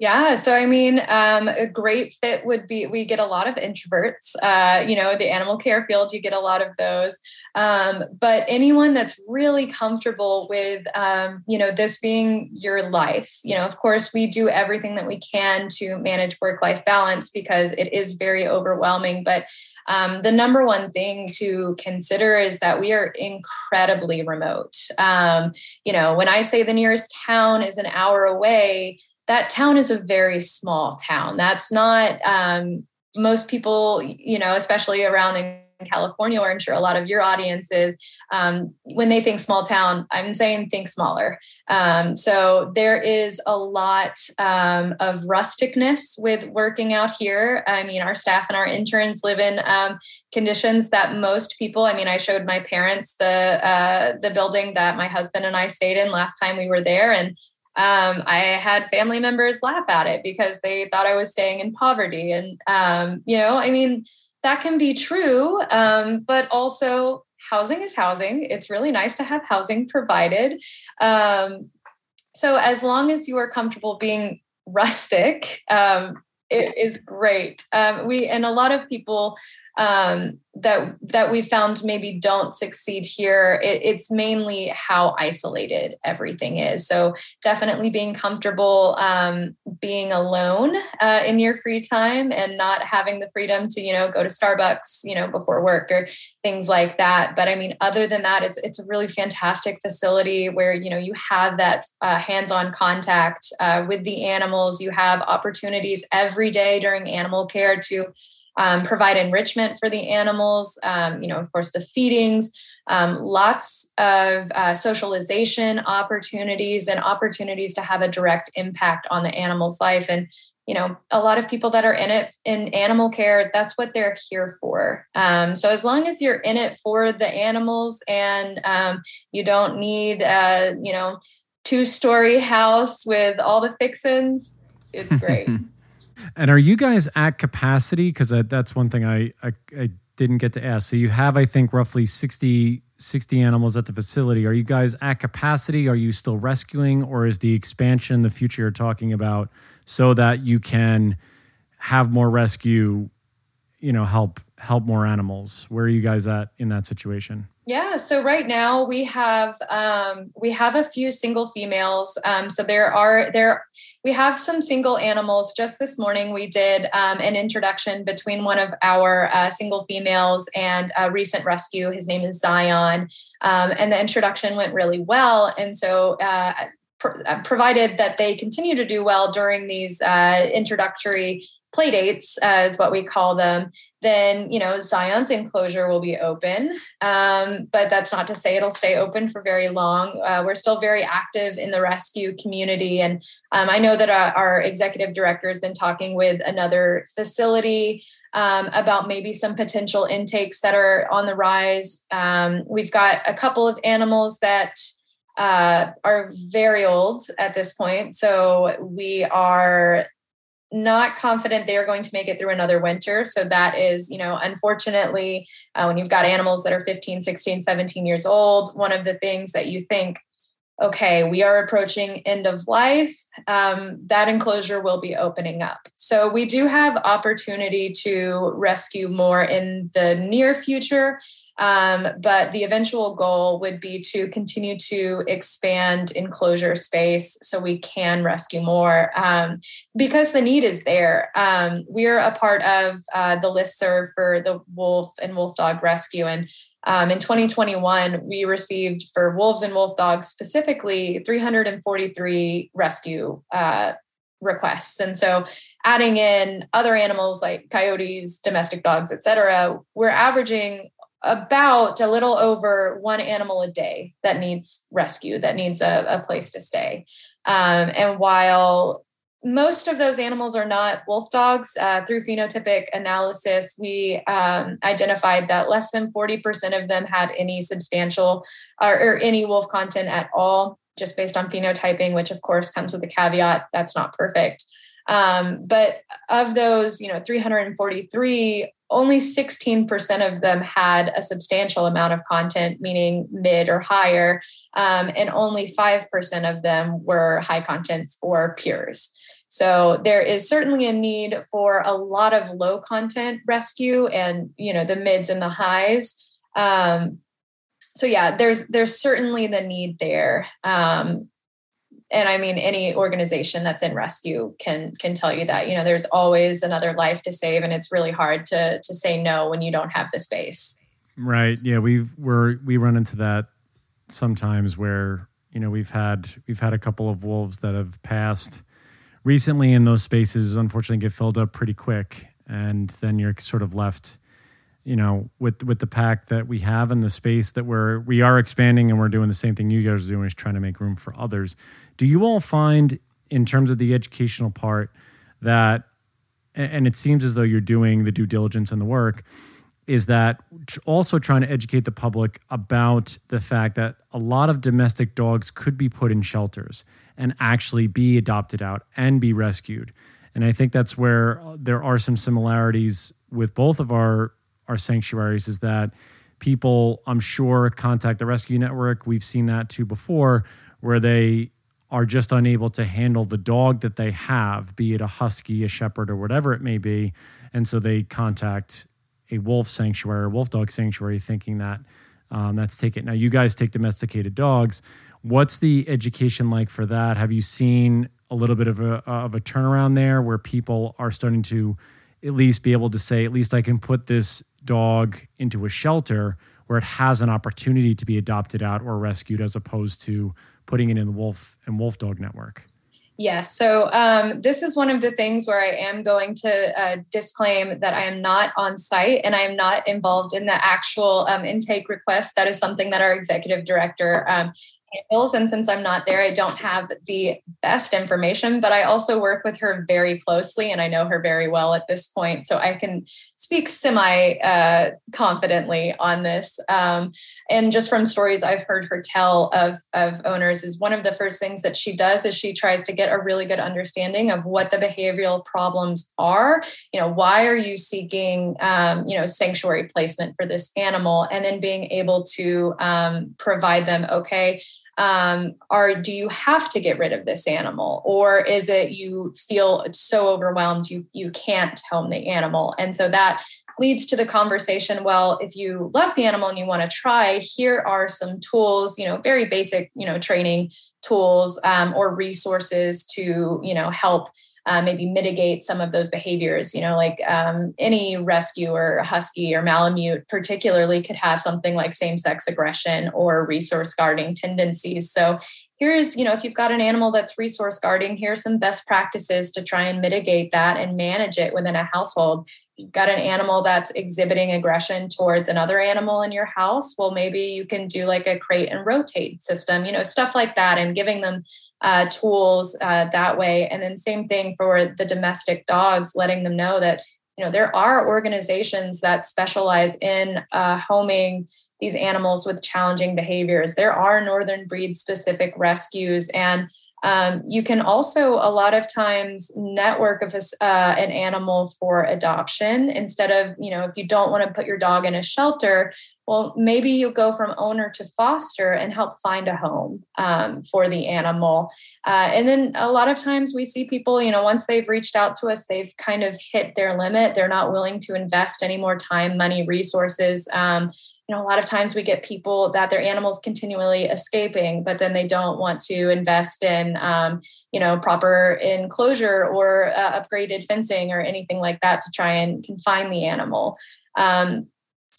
Yeah, so I mean, um, a great fit would be we get a lot of introverts. Uh, you know, the animal care field, you get a lot of those. Um, but anyone that's really comfortable with, um, you know, this being your life. You know, of course, we do everything that we can to manage work life balance because it is very overwhelming. But um, the number one thing to consider is that we are incredibly remote. Um, you know, when I say the nearest town is an hour away, that town is a very small town. That's not um, most people, you know, especially around in California, or I'm sure a lot of your audiences, um, when they think small town, I'm saying think smaller. Um, so there is a lot um, of rusticness with working out here. I mean, our staff and our interns live in um, conditions that most people. I mean, I showed my parents the uh, the building that my husband and I stayed in last time we were there, and um, I had family members laugh at it because they thought I was staying in poverty. And, um, you know, I mean, that can be true, um, but also housing is housing. It's really nice to have housing provided. Um, so, as long as you are comfortable being rustic, um, it is great. Um, we and a lot of people um, that that we found maybe don't succeed here. It, it's mainly how isolated everything is. So definitely being comfortable um, being alone uh, in your free time and not having the freedom to you know go to starbucks you know before work or things like that. But i mean other than that it's it's a really fantastic facility where you know you have that uh, hands-on contact uh, with the animals. You have opportunities every day during animal care to um, provide enrichment for the animals, um, you know, of course, the feedings, um, lots of uh, socialization opportunities and opportunities to have a direct impact on the animal's life. And, you know, a lot of people that are in it in animal care, that's what they're here for. Um, so as long as you're in it for the animals and um, you don't need, uh, you know, two story house with all the fixins, it's great. And are you guys at capacity? Because that's one thing I, I, I didn't get to ask. So you have, I think, roughly 60, 60 animals at the facility. Are you guys at capacity? Are you still rescuing, or is the expansion the future you're talking about so that you can have more rescue? You know, help help more animals. Where are you guys at in that situation? Yeah, so right now we have um, we have a few single females. Um, so there are there we have some single animals. Just this morning we did um, an introduction between one of our uh, single females and a recent rescue. His name is Zion, um, and the introduction went really well. And so uh, provided that they continue to do well during these uh, introductory play dates uh, is what we call them then you know zion's enclosure will be open. Um, but that's not to say it'll stay open for very long. Uh, we're still very active in the rescue community. And um, i know that our, our, executive director has been talking with another facility um, about maybe some potential intakes that are on the rise. Um, we've got a couple of animals that uh, are very old at this point so we are not confident they are going to make it through another winter. So that is, you know, unfortunately, uh, when you've got animals that are 15, 16, 17 years old, one of the things that you think, okay, we are approaching end of life, um, that enclosure will be opening up. So we do have opportunity to rescue more in the near future. Um, but the eventual goal would be to continue to expand enclosure space so we can rescue more um, because the need is there. Um, we're a part of uh, the list serve for the wolf and wolf dog rescue. And um, in 2021, we received for wolves and wolf dogs specifically 343 rescue uh, requests. And so adding in other animals like coyotes, domestic dogs, et cetera, we're averaging about a little over one animal a day that needs rescue, that needs a, a place to stay. Um, and while most of those animals are not wolf dogs. Uh, through phenotypic analysis, we um, identified that less than 40% of them had any substantial or, or, any wolf content at all, just based on phenotyping, which of course comes with a caveat that's not perfect. Um, but of those, you know, 343, only 16% of them had a substantial amount of content, meaning mid or higher, um, and only 5% of them were high contents or peers. So there is certainly a need for a lot of low content rescue and you know the mids and the highs. Um, so yeah, there's there's certainly the need there. Um, and I mean any organization that's in rescue can can tell you that you know there's always another life to save, and it's really hard to to say no when you don't have the space. Right. Yeah. We've we're we run into that sometimes where you know we've had we've had a couple of wolves that have passed recently in those spaces unfortunately get filled up pretty quick and then you're sort of left you know with with the pack that we have in the space that we're we are expanding and we're doing the same thing you guys are doing is trying to make room for others do you all find in terms of the educational part that and it seems as though you're doing the due diligence and the work is that also trying to educate the public about the fact that a lot of domestic dogs could be put in shelters and actually be adopted out and be rescued. And I think that's where uh, there are some similarities with both of our our sanctuaries is that people I'm sure contact the rescue network. We've seen that too before where they are just unable to handle the dog that they have, be it a husky, a shepherd or whatever it may be, and so they contact a wolf sanctuary, a wolf dog sanctuary thinking that um, that's take it. Now you guys take domesticated dogs What's the education like for that? Have you seen a little bit of a of a turnaround there where people are starting to at least be able to say, at least I can put this dog into a shelter where it has an opportunity to be adopted out or rescued, as opposed to putting it in the wolf and wolf dog network? Yes. So um, this is one of the things where I am going to uh, disclaim that I am not on site and I am not involved in the actual um, intake request. That is something that our executive director um, And since I'm not there, I don't have the best information, but I also work with her very closely and I know her very well at this point. So I can speak semi uh, confidently on this. Um, and just from stories I've heard her tell of, of owners, is one of the first things that she does is she tries to get a really good understanding of what the behavioral problems are. You know, why are you seeking, um, you know, sanctuary placement for this animal? And then being able to um, provide them, okay, um, or do you have to get rid of this animal? Or is it you feel so overwhelmed you you can't home the animal? And so that leads to the conversation well if you love the animal and you want to try here are some tools you know very basic you know training tools um, or resources to you know help uh, maybe mitigate some of those behaviors. You know, like um, any rescue or husky or Malamute, particularly, could have something like same sex aggression or resource guarding tendencies. So, here's, you know, if you've got an animal that's resource guarding, here's some best practices to try and mitigate that and manage it within a household you've got an animal that's exhibiting aggression towards another animal in your house well maybe you can do like a crate and rotate system you know stuff like that and giving them uh, tools uh, that way. And then same thing for the domestic dogs, letting them know that you know there are organizations that specialize in uh, homing these animals with challenging behaviors. There are northern breed specific rescues and um, you can also a lot of times network of a, uh, an animal for adoption instead of you know if you don't want to put your dog in a shelter well, maybe you go from owner to foster and help find a home um, for the animal. Uh, and then a lot of times we see people, you know, once they've reached out to us, they've kind of hit their limit. They're not willing to invest any more time, money, resources. Um, you know, a lot of times we get people that their animals continually escaping, but then they don't want to invest in, um, you know, proper enclosure or uh, upgraded fencing or anything like that to try and confine the animal. Um,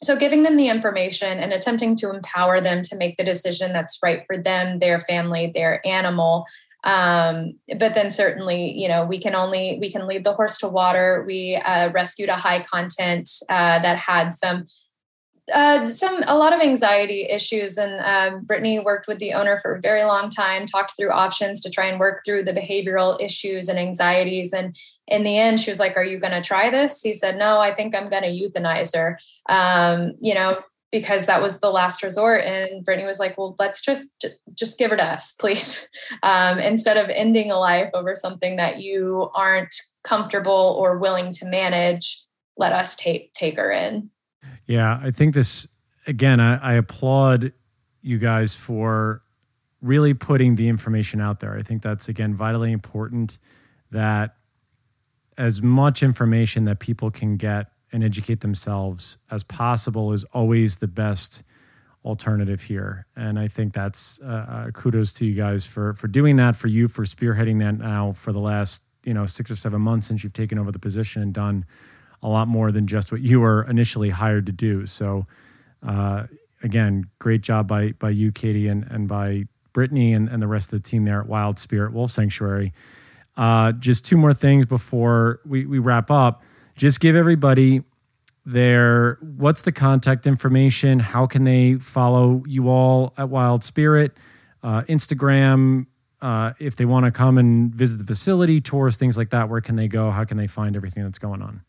so giving them the information and attempting to empower them to make the decision that's right for them their family their animal um, but then certainly you know we can only we can lead the horse to water. We uh, rescued a high content uh, that had some uh, some a lot of anxiety issues, and um, Brittany worked with the owner for a very long time, talked through options to try and work through the behavioral issues and anxieties. And in the end, she was like, "Are you going to try this?" He said, "No, I think I'm going to euthanize her." Um, you know, because that was the last resort. And Brittany was like, "Well, let's just just give her to us, please, um, instead of ending a life over something that you aren't comfortable or willing to manage. Let us take take her in." Yeah, I think this again. I, I applaud you guys for really putting the information out there. I think that's again vitally important that as much information that people can get and educate themselves as possible is always the best alternative here. And I think that's uh, uh, kudos to you guys for for doing that. For you for spearheading that now for the last you know six or seven months since you've taken over the position and done a lot more than just what you were initially hired to do. So, uh, again, great job by by you, Katie, and and by Brittany and, and the rest of the team there at Wild Spirit Wolf Sanctuary. Uh, just two more things before we, we wrap up. Just give everybody their what's the contact information? How can they follow you all at Wild Spirit? Uh, Instagram, uh, if they want to come and visit the facility, tours, things like that, where can they go? How can they find everything that's going on?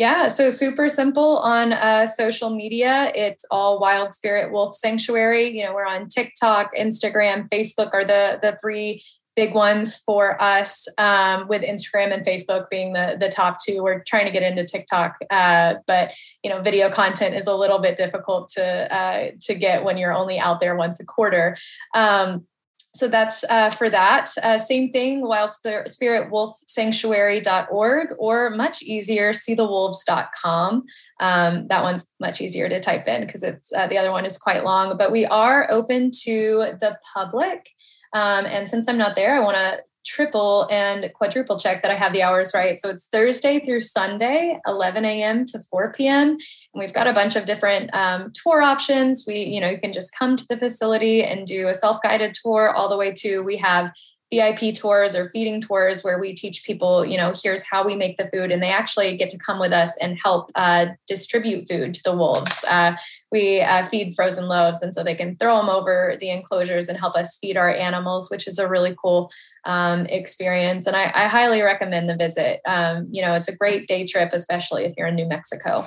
Yeah, so super simple on uh, social media. It's all Wild Spirit Wolf Sanctuary. You know, we're on TikTok, Instagram, Facebook are the the three big ones for us. Um, with Instagram and Facebook being the the top two. We're trying to get into TikTok, uh, but you know, video content is a little bit difficult to uh, to get when you're only out there once a quarter. Um, so that's uh, for that. Uh, same thing, wild spirit wolf sanctuary.org or much easier, seethewolves.com. Um, that one's much easier to type in because it's uh, the other one is quite long, but we are open to the public. Um, and since I'm not there, I want to triple and quadruple check that I have the hours right. So it's Thursday through Sunday, 11 a.m. to 4 p.m. And we've got a bunch of different um, tour options. We, you know, you can just come to the facility and do a self-guided tour all the way to we have VIP tours or feeding tours where we teach people, you know, here's how we make the food, and they actually get to come with us and help uh, distribute food to the wolves. Uh, we uh, feed frozen loaves, and so they can throw them over the enclosures and help us feed our animals, which is a really cool um, experience. And I, I, highly recommend the visit. Um, you know, it's a great day trip, especially if you're in New Mexico.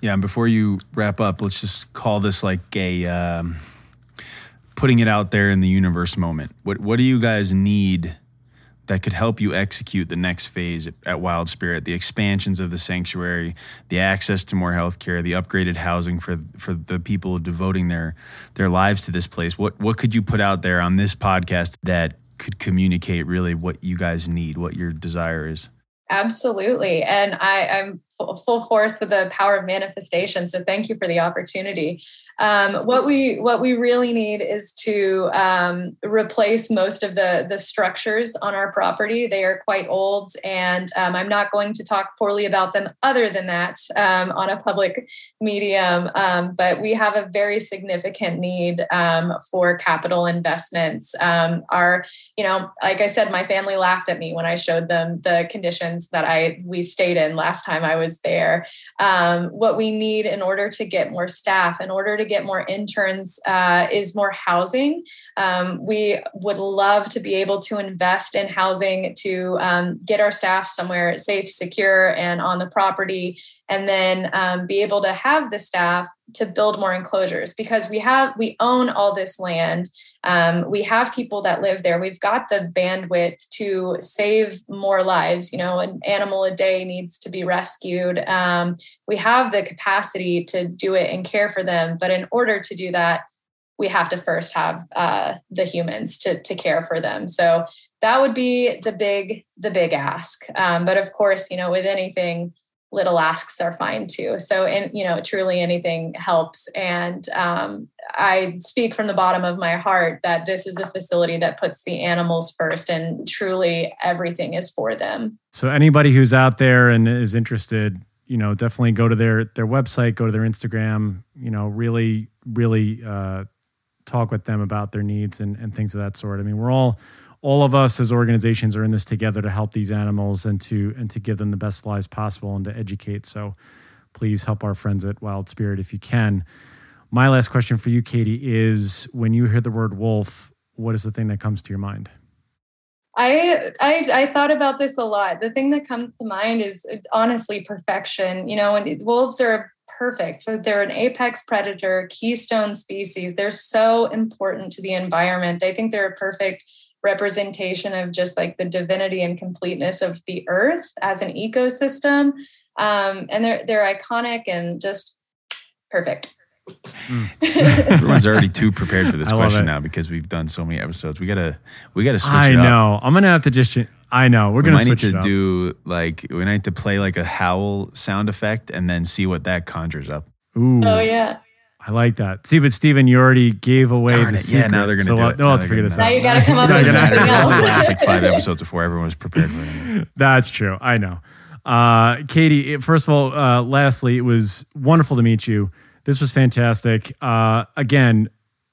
Yeah, and before you wrap up, let's just call this like a. Um putting it out there in the universe moment. What what do you guys need that could help you execute the next phase at Wild Spirit, the expansions of the sanctuary, the access to more healthcare, the upgraded housing for for the people devoting their their lives to this place. What what could you put out there on this podcast that could communicate really what you guys need, what your desire is? Absolutely. And I, I'm full force with the power of manifestation. So thank you for the opportunity. Um, what we what we really need is to um, replace most of the the structures on our property. They are quite old, and um, I'm not going to talk poorly about them. Other than that, um, on a public medium, um, but we have a very significant need um, for capital investments. our, you know, like I said, my family laughed at me when I showed them the conditions that I we stayed in last time I was there. what we need in order to get more staff, in order to get more interns uh, is more housing. Um, we would love to be able to invest in housing to um, get our staff somewhere safe, secure, and on the property, and then um, be able to have the staff to build more enclosures because we have we own all this land. Um, we have people that live there. We've got the bandwidth to save more lives. You know, an animal a day needs to be rescued. Um, we have the capacity to do it and care for them. But in order to do that, we have to first have uh, the humans to, to care for them. So that would be the big the big ask. Um, but of course, you know, with anything, little asks are fine too. So, and you know, truly anything helps. And um, I speak from the bottom of my heart that this is a facility that puts the animals first, and truly everything is for them. So, anybody who's out there and is interested, you know, definitely go to their their website, go to their Instagram. You know, really, really uh, talk with them about their needs and and things of that sort. I mean, we're all all of us as organizations are in this together to help these animals and to and to give them the best lives possible and to educate. So please help our friends at Wild Spirit if you can. My last question for you, Katie, is when you hear the word wolf, what is the thing that comes to your mind? I, I I thought about this a lot. The thing that comes to mind is honestly perfection. You know, and wolves are perfect. So they're an apex predator, keystone species. They're so important to the environment. They think they're a perfect representation of just like the divinity and completeness of the earth as an ecosystem. Um, and they're they're iconic and just perfect. Mm. Everyone's already too prepared for this question now because we've done so many episodes. We gotta we gotta switch. I know. I'm gonna have to just. I know. We're we gonna might need to do like we need to play like a howl sound effect and then see what that conjures up. Ooh. Oh yeah. I like that. See, but Steven, you already gave away Darn the it. secret. Yeah, now they're going to so do it. No, let's figure this now out. Now you got to come up with something else. The last like five episodes before everyone was prepared for it. That's true. I know. Uh, Katie, first of all, uh, lastly, it was wonderful to meet you. This was fantastic. Uh, again,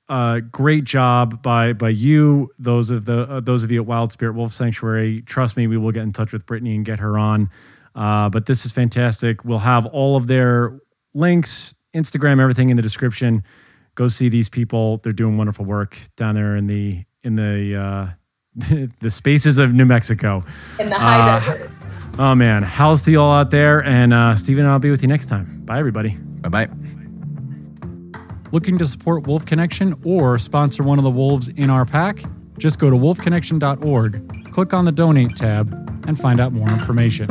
uh, great job by by you. Those of the uh, those of you at Wild Spirit Wolf Sanctuary. Trust me, we will get in touch with Brittany and get her on. Uh, but this is fantastic. We'll have all of their links, Instagram, everything in the description. Go see these people. They're doing wonderful work down there in the in the uh, the spaces of New Mexico. In the high uh, desert. Oh man, how's to you all out there? And uh, Steven I'll be with you next time. Bye, everybody. Bye bye. Looking to support Wolf Connection or sponsor one of the wolves in our pack? Just go to wolfconnection.org, click on the donate tab, and find out more information.